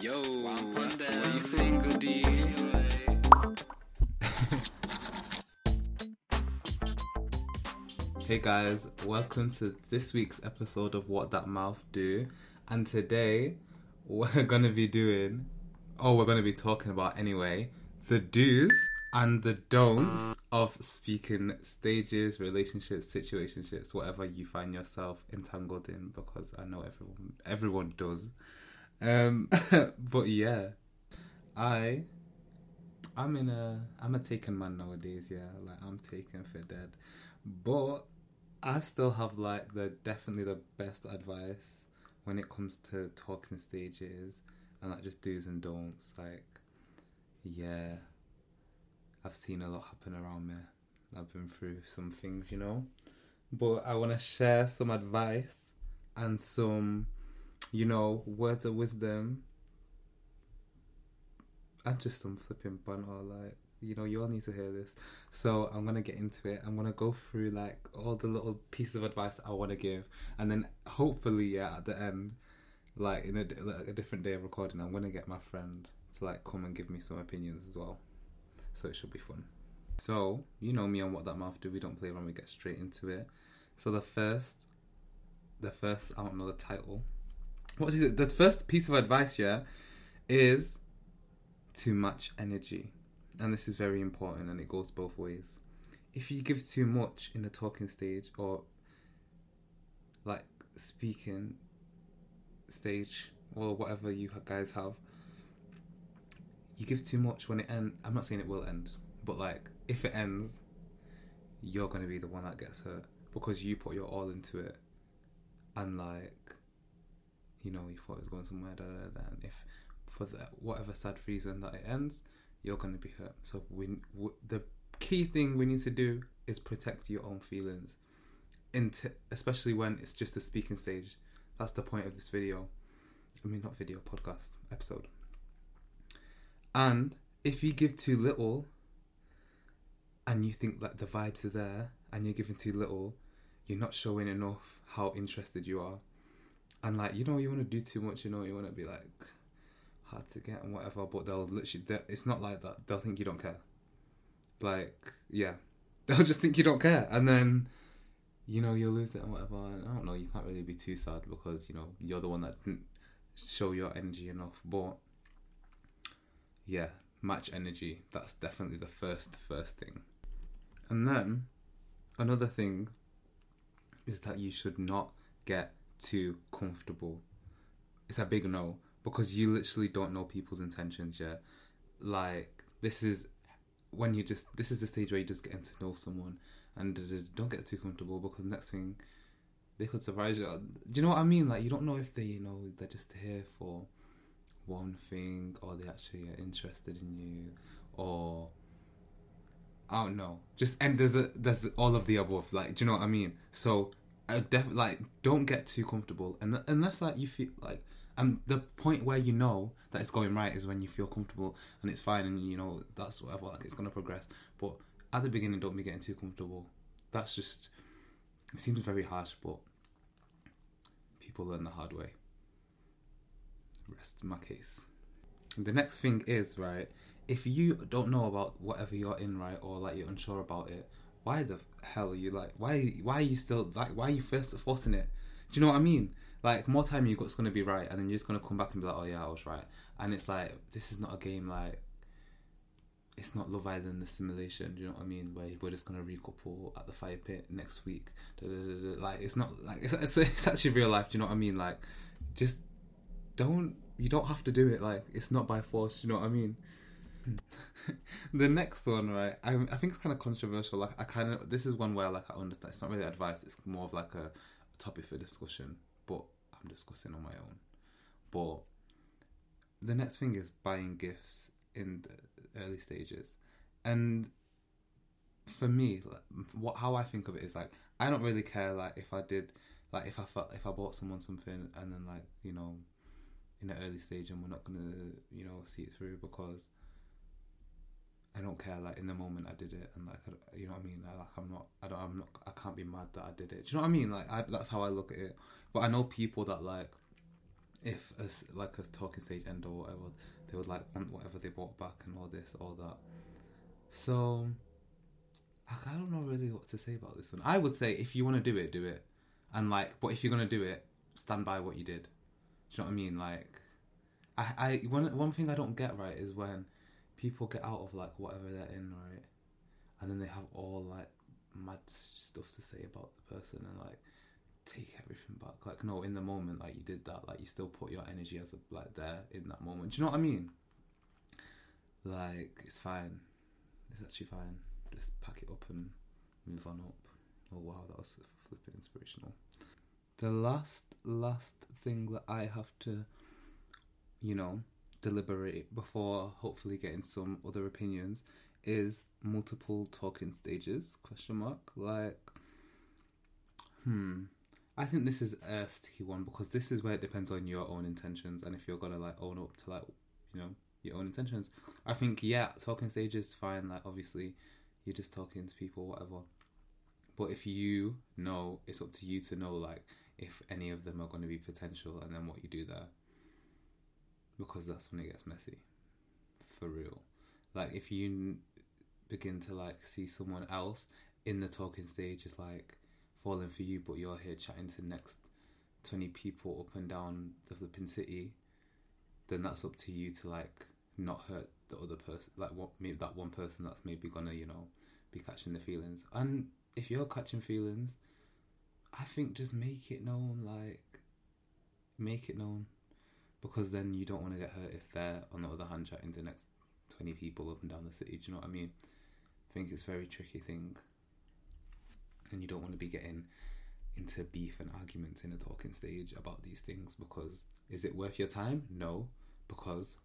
Yo, you saying? Hey guys, welcome to this week's episode of What That Mouth Do. And today we're gonna be doing, oh, we're gonna be talking about anyway, the do's and the don'ts of speaking stages, relationships, situationships, whatever you find yourself entangled in. Because I know everyone, everyone does. Um, but yeah, I, I'm in a, I'm a taken man nowadays. Yeah, like I'm taken for dead. But I still have like the definitely the best advice when it comes to talking stages and like just do's and don'ts. Like, yeah, I've seen a lot happen around me. I've been through some things, you know. But I want to share some advice and some, you know, words of wisdom and just some flipping banter. Like, you know, you all need to hear this. So I'm gonna get into it. I'm gonna go through like all the little pieces of advice I want to give, and then hopefully, yeah, at the end, like in a, like a different day of recording, I'm gonna get my friend to like come and give me some opinions as well. So it should be fun. So you know me on what that mouth do. We don't play around. We get straight into it. So the first, the first I don't know the title. What is it? The first piece of advice, yeah, is to match energy and this is very important and it goes both ways. If you give too much in the talking stage or like speaking stage or whatever you guys have, you give too much when it ends. I'm not saying it will end, but like if it ends, you're gonna be the one that gets hurt because you put your all into it, and like, you know, you thought it was going somewhere. Da, da, da, and if for the, whatever sad reason that it ends, you're going to be hurt. So we, w- the key thing we need to do is protect your own feelings, especially when it's just a speaking stage. That's the point of this video. I mean, not video, podcast episode. And if you give too little, and you think that the vibes are there, and you're giving too little, you're not showing enough how interested you are. And like, you know, you want to do too much. You know, you want to be like hard to get and whatever, but they'll literally, they it's not like that. They'll think you don't care. Like, yeah. They'll just think you don't care. And then, you know, you'll lose it and whatever. And I don't know, you can't really be too sad because, you know, you're the one that didn't show your energy enough. But, yeah, match energy. That's definitely the first, first thing. And then, another thing is that you should not get too comfortable. It's a big no because you literally don't know people's intentions yet. Like this is when you just this is the stage where you're just getting to know someone, and don't get too comfortable because next thing they could surprise you. Do you know what I mean? Like you don't know if they you know they're just here for one thing or they actually are interested in you or I don't know. Just and there's a there's all of the above. Like, do you know what I mean? So, I def like don't get too comfortable, and unless like you feel like, and the point where you know that it's going right is when you feel comfortable and it's fine, and you know that's whatever. Like it's gonna progress. But at the beginning, don't be getting too comfortable. That's just it seems very harsh, but people learn the hard way. Rest my case. The next thing is right if you don't know about whatever you're in, right, or like you're unsure about it, why the hell are you like? Why why are you still like? Why are you first forcing it? Do you know what I mean? Like more time you got, it's gonna be right, and then you're just gonna come back and be like, oh yeah, I was right. And it's like this is not a game like. It's not Love Island, the simulation. Do you know what I mean? Where we're just gonna recouple at the fire pit next week. Da, da, da. Like it's not like it's, it's it's actually real life. Do you know what I mean? Like, just don't you don't have to do it. Like it's not by force. Do you know what I mean? the next one, right? I, I think it's kind of controversial. Like, I kind of this is one where like I understand. It's not really advice. It's more of like a, topic for discussion. But I'm discussing on my own. But the next thing is buying gifts in the early stages, and for me, like, what how I think of it is like I don't really care. Like if I did, like if I felt if I bought someone something and then like you know, in the early stage and we're not gonna you know see it through because I don't care. Like in the moment, I did it, and like you know what I mean. Like I'm not, I don't, I'm not, I can't be mad that I did it. Do you know what I mean? Like I, that's how I look at it. But I know people that like if a like a talking stage end or whatever, they would like want whatever they brought back and all this, all that. So I don't know really what to say about this one. I would say if you want to do it, do it, and like, but if you're gonna do it, stand by what you did. Do you know what I mean? Like, I, I one one thing I don't get right is when people get out of like whatever they're in, right, and then they have all like mad stuff to say about the person and like take everything back. Like, no, in the moment, like you did that, like you still put your energy as a like there in that moment. Do you know what I mean? Like, it's fine. It's actually fine. Just pack it up and move on up. Oh wow, that was flipping inspirational. The last last thing that I have to, you know, deliberate before hopefully getting some other opinions is multiple talking stages question mark. Like hmm i think this is a sticky one because this is where it depends on your own intentions and if you're gonna like own up to like you know your own intentions. I think yeah talking stages fine. Like obviously you're just talking to people whatever. But if you know it's up to you to know like if any of them are going to be potential and then what you do there because that's when it gets messy for real. Like if you begin to like see someone else in the talking stage is like falling for you but you're here chatting to the next 20 people up and down the flipping city then that's up to you to like not hurt the other person like what maybe that one person that's maybe gonna you know be catching the feelings. And if you're catching feelings i think just make it known like make it known because then you don't want to get hurt if they're on the other hand chatting to the next 20 people up and down the city do you know what i mean? I think it's a very tricky thing. And you don't want to be getting into beef and arguments in a talking stage about these things because is it worth your time? No. Because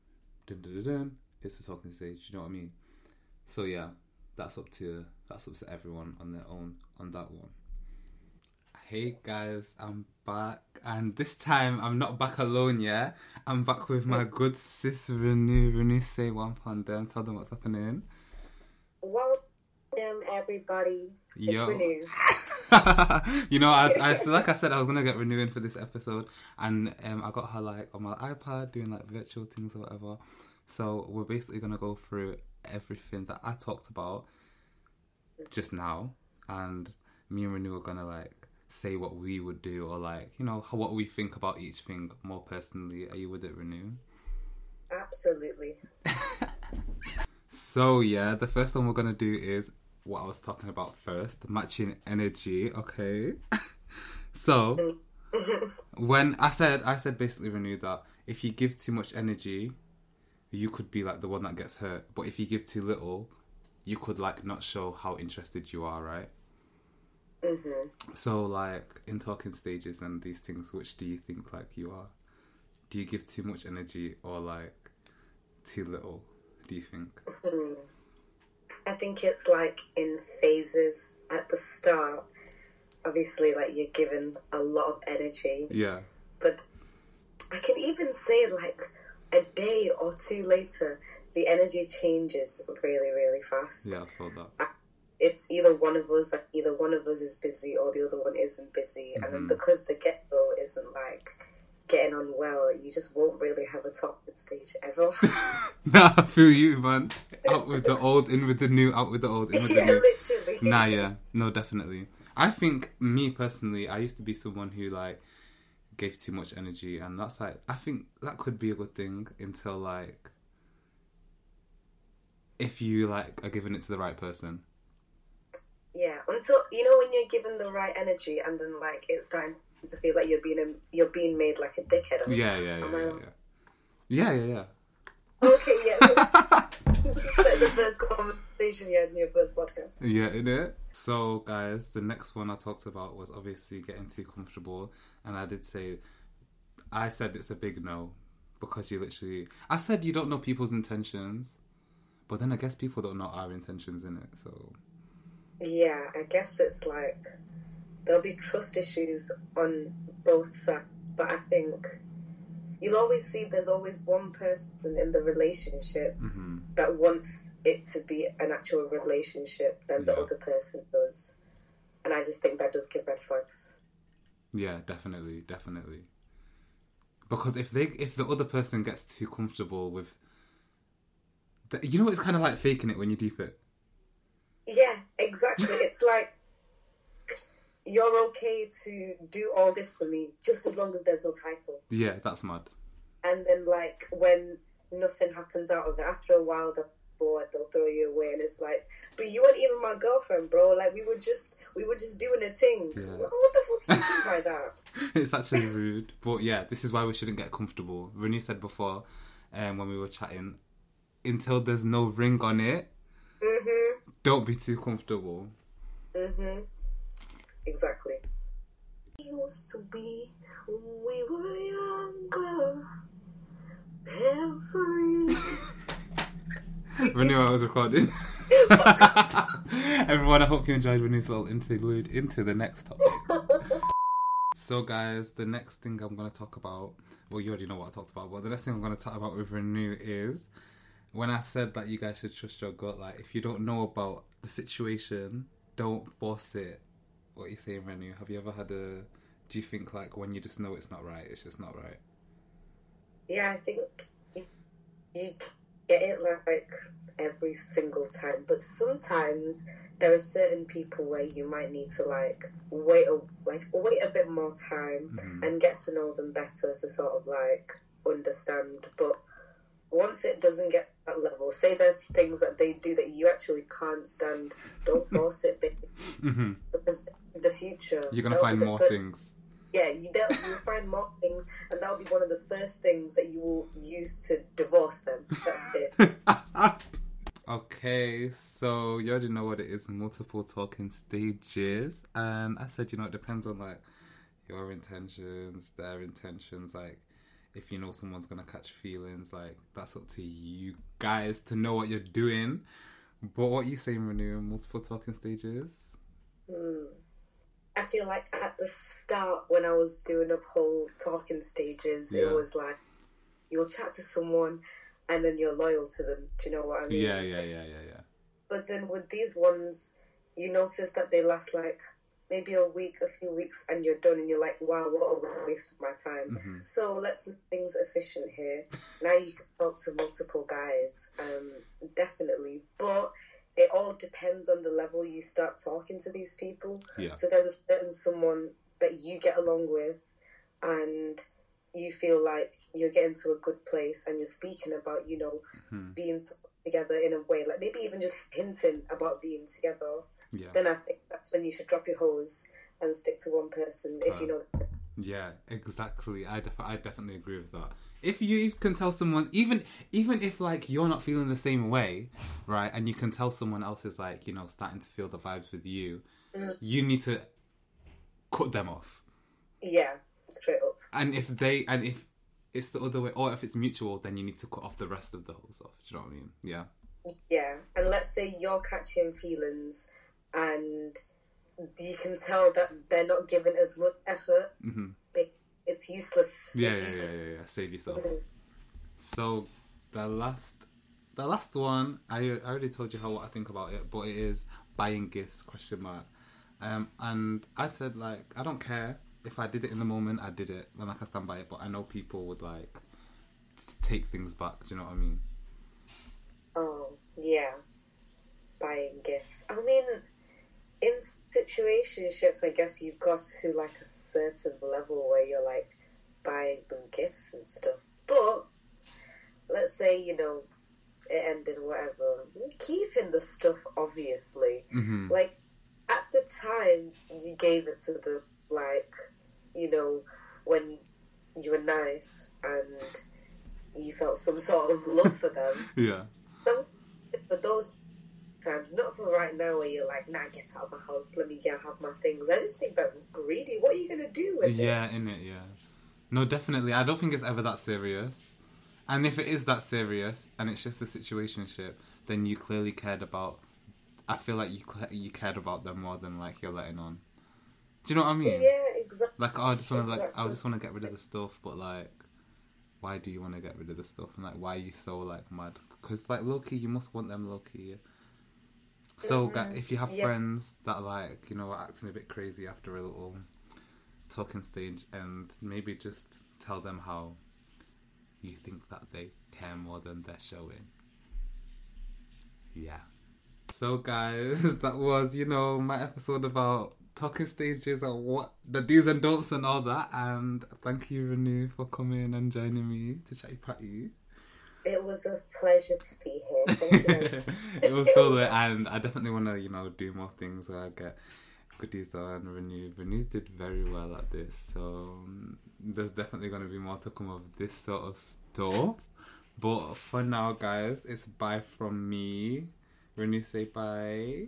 dun, dun, dun, it's a talking stage you know what i mean? So yeah that's up to that's up to everyone on their own on that one hey guys i'm back and this time i'm not back alone yeah i'm back with my good sis Rinu. Rinu, say one pound them tell them what's happening Welcome, everybody. Yo. You know, I, I so like I said, I was gonna get renewing for this episode, and um, I got her like on my iPad doing like virtual things or whatever. So we're basically gonna go through everything that I talked about just now, and me and Rinu are gonna like say what we would do or like you know how, what we think about each thing more personally. Are you with it, Rinu? Absolutely. So yeah, the first one we're gonna do is what I was talking about first, matching energy. Okay. so mm. when I said I said basically Rinu that if you give too much energy, you could be like the one that gets hurt. But if you give too little, you could like not show how interested you are, right? Hmm So like in talking stages and these things, which do you think like you are? Do you give too much energy or like too little? Do you think? Hmm. I think it's like in phases at the start. Obviously, like you're given a lot of energy, Yeah. but I can even say like a day or two later, the energy changes really, really fast. Yeah, I felt that. It's either one of us, like either one of us is busy or the other one isn't busy, and then Mhm. because the get go isn't like getting on well, you just won't really have a talking stage ever. Nah, I feel you, man. Out with the old, in with the new, out with the old, in with the yeah, new. literally. Nah, yeah, no, definitely. I think me personally, I used to be someone who like gave too much energy, and that's like, I think that could be a good thing until like, if you like are giving it to the right person. Until you know when you're given the right energy, and then like it's starting to feel like you're being a, you're being made like a dickhead. Yeah, yeah, yeah, yeah, yeah, yeah, yeah. yeah. Okay, yeah. Like the first conversation you had in your first podcast. Yeah, in it. So, guys, the next one I talked about was obviously getting too comfortable, and I did say, I said it's a big no because you literally, I said you don't know people's intentions, but then I guess people don't know our intentions in it. So, Yeah, I guess it's like there'll be trust issues on both sides, but I think you'll always see there's always one person in the relationship hmm that wants it to be an actual relationship than the other person does. And I just think that does give red flags. yeah, definitely, definitely. because if they if the other person gets too comfortable with, the, you know, it's kind of like faking it when you deep it. Yeah, exactly. it's like you're okay to do all this for me just as long as there's no title. Yeah, that's mad. And then, like, when nothing happens out of it, after a while, they're bored, they'll throw you away, and it's like, but you weren't even my girlfriend, bro. Like, we were just, we were just doing a thing. Yeah. What what the fuck do you mean by that? it's actually rude. But yeah, this is why we shouldn't get comfortable. Renee said before, um, when we were chatting, until there's no ring on it, Mm-hmm. Don't be too comfortable. Mm-hmm. Exactly. We used to be when we were younger and free. Renee, I was recording. Everyone, I hope you enjoyed Renee's little interlude into the next topic. So, guys, the next thing I'm going to talk about, well, you already know what I talked about, but the next thing I'm going to talk about with Rinu is when I said that you guys should trust your gut, like, if you don't know about the situation, don't force it. What are you saying, Rinu? Have you ever had a. Do you think, like, when you just know it's not right, it's just not right? Yeah, I think you get it like every single time, but sometimes there are certain people where you might need to like wait a like wait a bit more time mm-hmm. and get to know them better to sort of like understand. But once it doesn't get level, say there's things that they do that you actually can't stand, don't force it, babe. hmm because the future You're going to find more fir- things. Yeah, you you'll find more things, and that'll be one of the first things that you will use to divorce them. That's it. okay, so you already know what it is multiple talking stages. And I said, you know, it depends on like your intentions, their intentions. Like, if you know someone's gonna catch feelings, like, that's up to you guys to know what you're doing. But what you saying, Rinu, multiple talking stages? Hmm. I feel like at the start, when I was doing the whole talking stages, Yeah. it was like you'll chat to someone and then you're loyal to them. Do you know what I mean? Yeah, yeah, yeah, yeah, yeah. But then with these ones, you notice that they last like maybe a week, a few weeks, and you're done, and you're like, wow, what a waste time. Mhm. So let's make things efficient here. Now you can talk to multiple guys, um, definitely. But it all depends on the level you start talking to these people. Yeah. So there's a certain someone that you get along with, and you feel like you're getting to a good place, and you're speaking about, you know, Mhm. being together in a way, like maybe even just hinting about being together. Yeah. Then I think that's when you should drop your hose and stick to one person if you know. Yeah, exactly. I def- I definitely agree with that. If you can tell someone, even even if like you're not feeling the same way, right, and you can tell someone else is like you know starting to feel the vibes with you, mm. you need to cut them off. Yeah, straight up. And if they and if it's the other way, or if it's mutual, then you need to cut off the rest of the whole stuff. Do you know what I mean? Yeah. Yeah, and let's say you're catching feelings, and you can tell that they're not giving as much effort. hmm It, it's useless. Yeah, it's yeah, useless. yeah, yeah, yeah. Save yourself. So the last, the last one, I I already told you how what I think about it, but it is buying gifts question mark. Um, and I said like I don't care if I did it in the moment, I did it, and like I can stand by it. But I know people would like take things back. Do you know what I mean? Oh, yeah. Buying gifts. I mean, in situationships, I guess you've got to like a certain level where you're like buying them gifts and stuff. But let's say, you know, it ended, whatever. Keeping the stuff, obviously. hmm Like, at the time, you gave it to them, like, you know, when you were nice and you felt some sort of love for them Yeah. for those times, not for right now where you're like, nah, get out of my house, let me get have my things. I just think that's greedy. What are you gonna do with it? Yeah, in it, yeah. No, definitely. I don't think it's ever that serious. And if it is that serious and it's just a situationship, then you clearly cared about. I feel like you you cared about them more than like you're letting on. Do you know what I mean? Yeah, exactly. Like, oh, I just want to like, I just want to get rid of the stuff, but like, why do you want to get rid of the stuff? And like, why are you so like mad? Because like, low key, you must want them low key. So, gu- if you have Yeah. friends that are like, you know, acting a bit crazy after a little talking stage, and maybe just tell them how you think that they care more than they're showing. Yeah. So, guys, that was, you know, my episode about talking stages and what the do's and don'ts and all that. And thank you, Rinu, for coming and joining me to chatty patty. It was a pleasure to be here. It was so lit, and I definitely want to, you know, do more things where I get goodies on Rinu. Rinu did very well at this, so um, there's definitely going to be more to come of this sort of store. But for now, guys, it's bye from me. Rinu, say bye.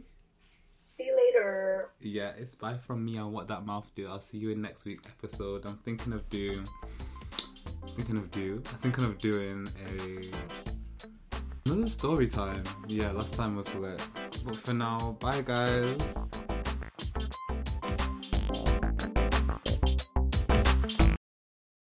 See you later. Yeah, it's bye from me on what that mouth do. I'll see you in next week's episode. I'm thinking of doing, thinking of do, I'm thinking of doing a another story time. Yeah, last time was lit. But for now, bye guys.